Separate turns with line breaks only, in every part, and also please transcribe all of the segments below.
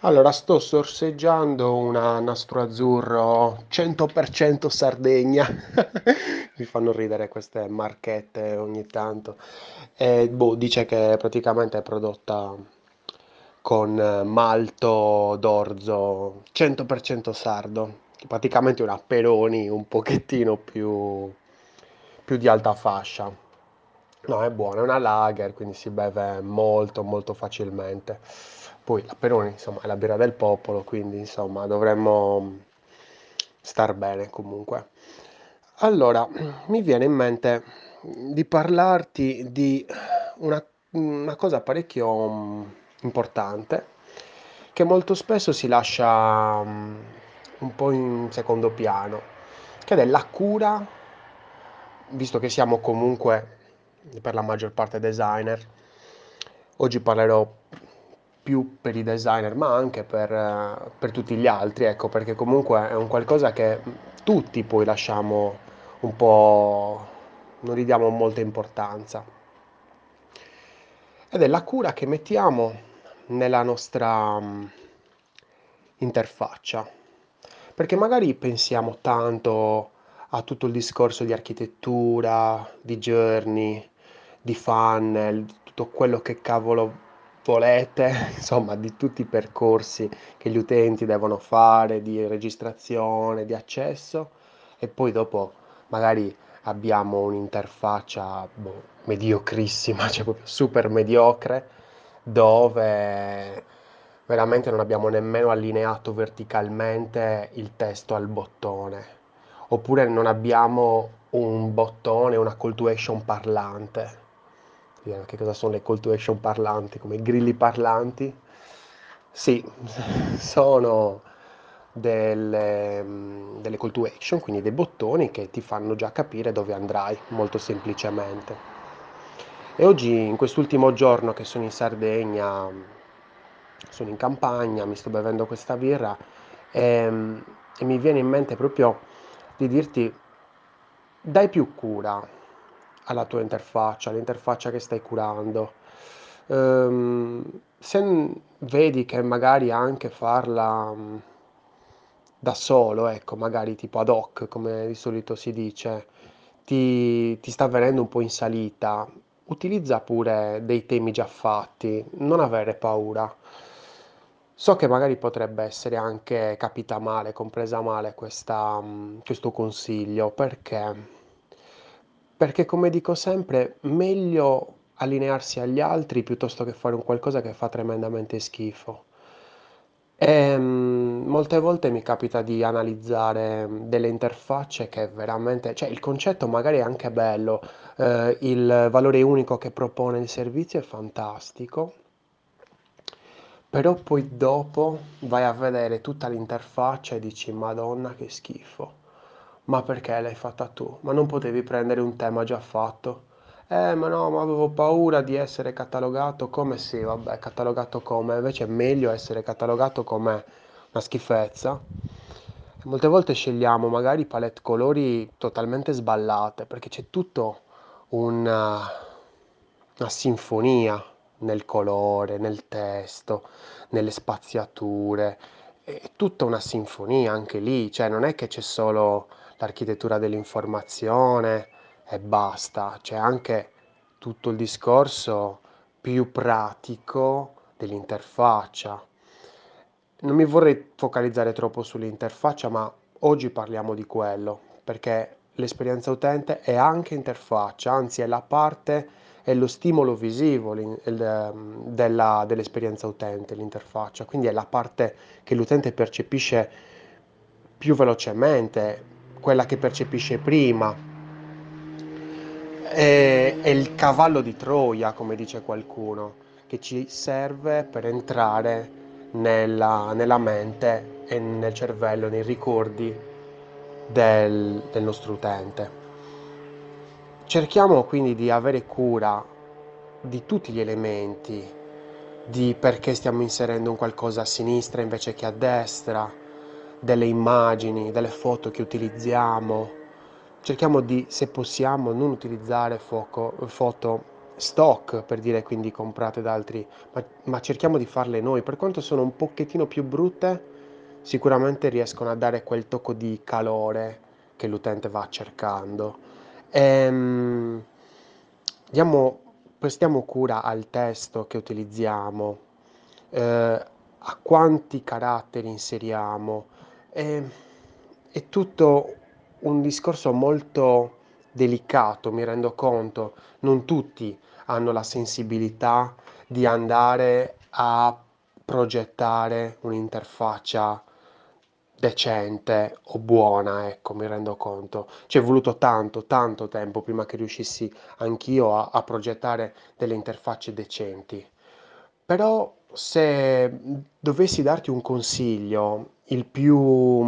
Allora, sto sorseggiando una nastro azzurro 100% Sardegna. Mi fanno ridere queste marchette ogni tanto. E, boh, dice che praticamente è prodotta con malto d'orzo 100% sardo. Praticamente una Peroni un pochettino più, più di alta fascia. No, è buona, è una lager, quindi si beve molto molto facilmente. Poi la insomma, è la birra del popolo, quindi insomma dovremmo star bene comunque. Allora, mi viene in mente di parlarti di una, una cosa parecchio mm, importante che molto spesso si lascia mm, un po' in secondo piano, che è la cura, visto che siamo comunque per la maggior parte designer. Oggi parlerò più per i designer, ma anche per, eh, per tutti gli altri, ecco, perché comunque è un qualcosa che tutti poi lasciamo un po', non gli diamo molta importanza. Ed è la cura che mettiamo nella nostra mm, interfaccia, perché magari pensiamo tanto a tutto il discorso di architettura, di journey, di funnel, tutto quello che cavolo volete, insomma, di tutti i percorsi che gli utenti devono fare, di registrazione, di accesso, e poi dopo magari abbiamo un'interfaccia boh, mediocrissima, cioè proprio super mediocre, dove veramente non abbiamo nemmeno allineato verticalmente il testo al bottone, oppure non abbiamo un bottone, una call to action parlante che cosa sono le call to action parlanti, come i grilli parlanti. Sì, sono delle, delle call to action, quindi dei bottoni che ti fanno già capire dove andrai, molto semplicemente. E oggi, in quest'ultimo giorno che sono in Sardegna, sono in campagna, mi sto bevendo questa birra e, e mi viene in mente proprio di dirti, dai più cura alla tua interfaccia, all'interfaccia che stai curando. Ehm, se vedi che magari anche farla mm, da solo, ecco, magari tipo ad hoc, come di solito si dice, ti, ti sta venendo un po' in salita, utilizza pure dei temi già fatti, non avere paura. So che magari potrebbe essere anche capita male, compresa male questa, mm, questo consiglio, perché? Perché come dico sempre, meglio allinearsi agli altri piuttosto che fare un qualcosa che fa tremendamente schifo. E, mm, molte volte mi capita di analizzare delle interfacce che veramente, cioè il concetto magari è anche bello, eh, il valore unico che propone il servizio è fantastico, però poi dopo vai a vedere tutta l'interfaccia e dici, Madonna che schifo. Ma perché l'hai fatta tu? Ma non potevi prendere un tema già fatto? Eh, ma no, ma avevo paura di essere catalogato come sì, vabbè, catalogato come, invece è meglio essere catalogato come una schifezza. Molte volte scegliamo magari palette colori totalmente sballate, perché c'è tutto una, una sinfonia nel colore, nel testo, nelle spaziature, è tutta una sinfonia anche lì, cioè non è che c'è solo l'architettura dell'informazione e basta, c'è anche tutto il discorso più pratico dell'interfaccia. Non mi vorrei focalizzare troppo sull'interfaccia, ma oggi parliamo di quello, perché l'esperienza utente è anche interfaccia, anzi è la parte, è lo stimolo visivo della, dell'esperienza utente, l'interfaccia, quindi è la parte che l'utente percepisce più velocemente, quella che percepisce prima. È, è il cavallo di Troia, come dice qualcuno, che ci serve per entrare nella, nella mente e nel cervello, nei ricordi del, del nostro utente. Cerchiamo quindi di avere cura di tutti gli elementi, di perché stiamo inserendo un qualcosa a sinistra invece che a destra, delle immagini, delle foto che utilizziamo. Cerchiamo di, se possiamo, non utilizzare foco, foto stock, per dire quindi comprate da altri, ma, ma cerchiamo di farle noi. Per quanto sono un pochettino più brutte, sicuramente riescono a dare quel tocco di calore che l'utente va cercando. Ehm, diamo, prestiamo cura al testo che utilizziamo, eh, a quanti caratteri inseriamo. È, è tutto un discorso molto delicato, mi rendo conto. Non tutti hanno la sensibilità di andare a progettare un'interfaccia decente o buona, ecco, mi rendo conto. Ci è voluto tanto, tanto tempo prima che riuscissi anch'io a, a progettare delle interfacce decenti. Però se dovessi darti un consiglio, il più,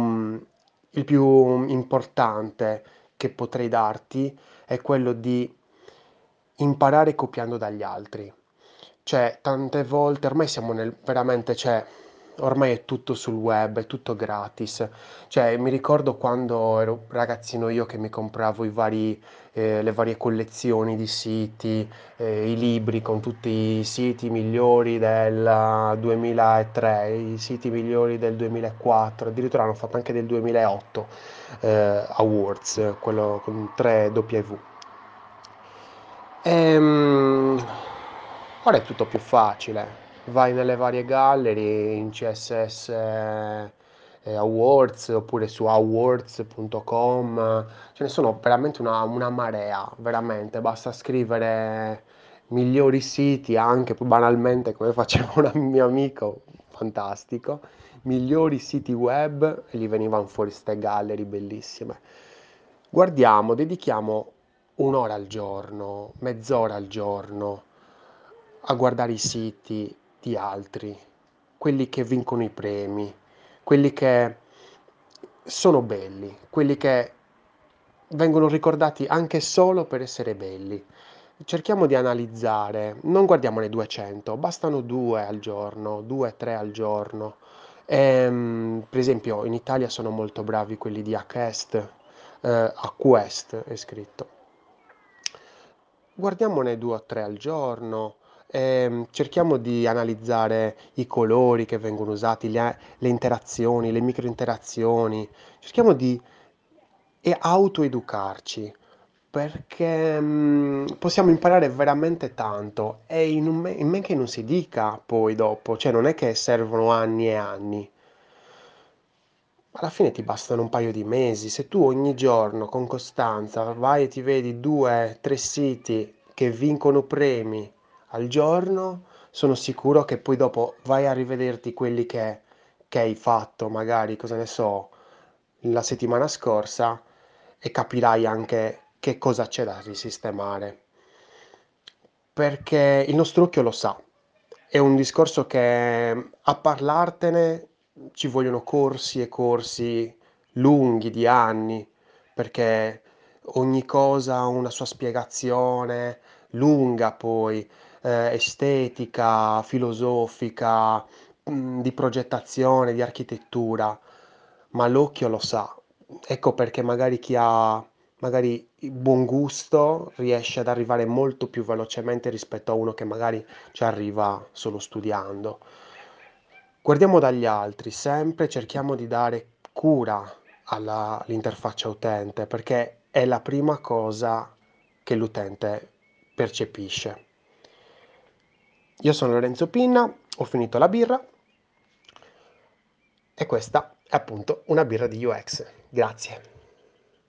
il più importante che potrei darti è quello di imparare copiando dagli altri. Cioè, tante volte ormai siamo nel veramente, cioè, ormai è tutto sul web, è tutto gratis. Cioè, mi ricordo quando ero ragazzino io che mi compravo i vari, eh, le varie collezioni di siti, eh, i libri con tutti i siti migliori del 2003, i siti migliori del 2004, addirittura hanno fatto anche del 2008 eh, Awards, quello con 3W. Ehm, ora è tutto più facile. Vai nelle varie gallery in CSS eh, Awards oppure su awards.com. Ce ne sono veramente una, una marea, veramente. Basta scrivere migliori siti anche banalmente come faceva un mio amico, fantastico. Migliori siti web e gli venivano fuori ste gallery bellissime. Guardiamo, dedichiamo un'ora al giorno, mezz'ora al giorno a guardare i siti di altri, quelli che vincono i premi, quelli che sono belli, quelli che vengono ricordati anche solo per essere belli. Cerchiamo di analizzare, non guardiamone 200, bastano due al giorno, due, tre al giorno. Ehm, per esempio in Italia sono molto bravi quelli di Aquest, eh, Aquest è scritto. Guardiamone due o tre al giorno, ehm, cerchiamo di analizzare i colori che vengono usati, le, le interazioni, le microinterazioni, cerchiamo di autoeducarci perché mh, possiamo imparare veramente tanto e in, me- in men che non si dica poi dopo, cioè non è che servono anni e anni. Alla fine ti bastano un paio di mesi, se tu ogni giorno con costanza vai e ti vedi due, tre siti che vincono premi al giorno, sono sicuro che poi dopo vai a rivederti quelli che, che hai fatto, magari, cosa ne so, la settimana scorsa e capirai anche che cosa c'è da risistemare. Perché il nostro occhio lo sa. È un discorso che a parlartene ci vogliono corsi e corsi lunghi di anni, perché ogni cosa ha una sua spiegazione lunga poi, eh, estetica, filosofica, mh, di progettazione, di architettura, ma l'occhio lo sa. Ecco perché magari chi ha magari buon gusto riesce ad arrivare molto più velocemente rispetto a uno che magari ci arriva solo studiando. Guardiamo dagli altri, sempre cerchiamo di dare cura alla- all'interfaccia utente perché è la prima cosa che l'utente percepisce. Io sono Lorenzo Pinna, ho finito la birra e questa è appunto una birra di UX. Grazie.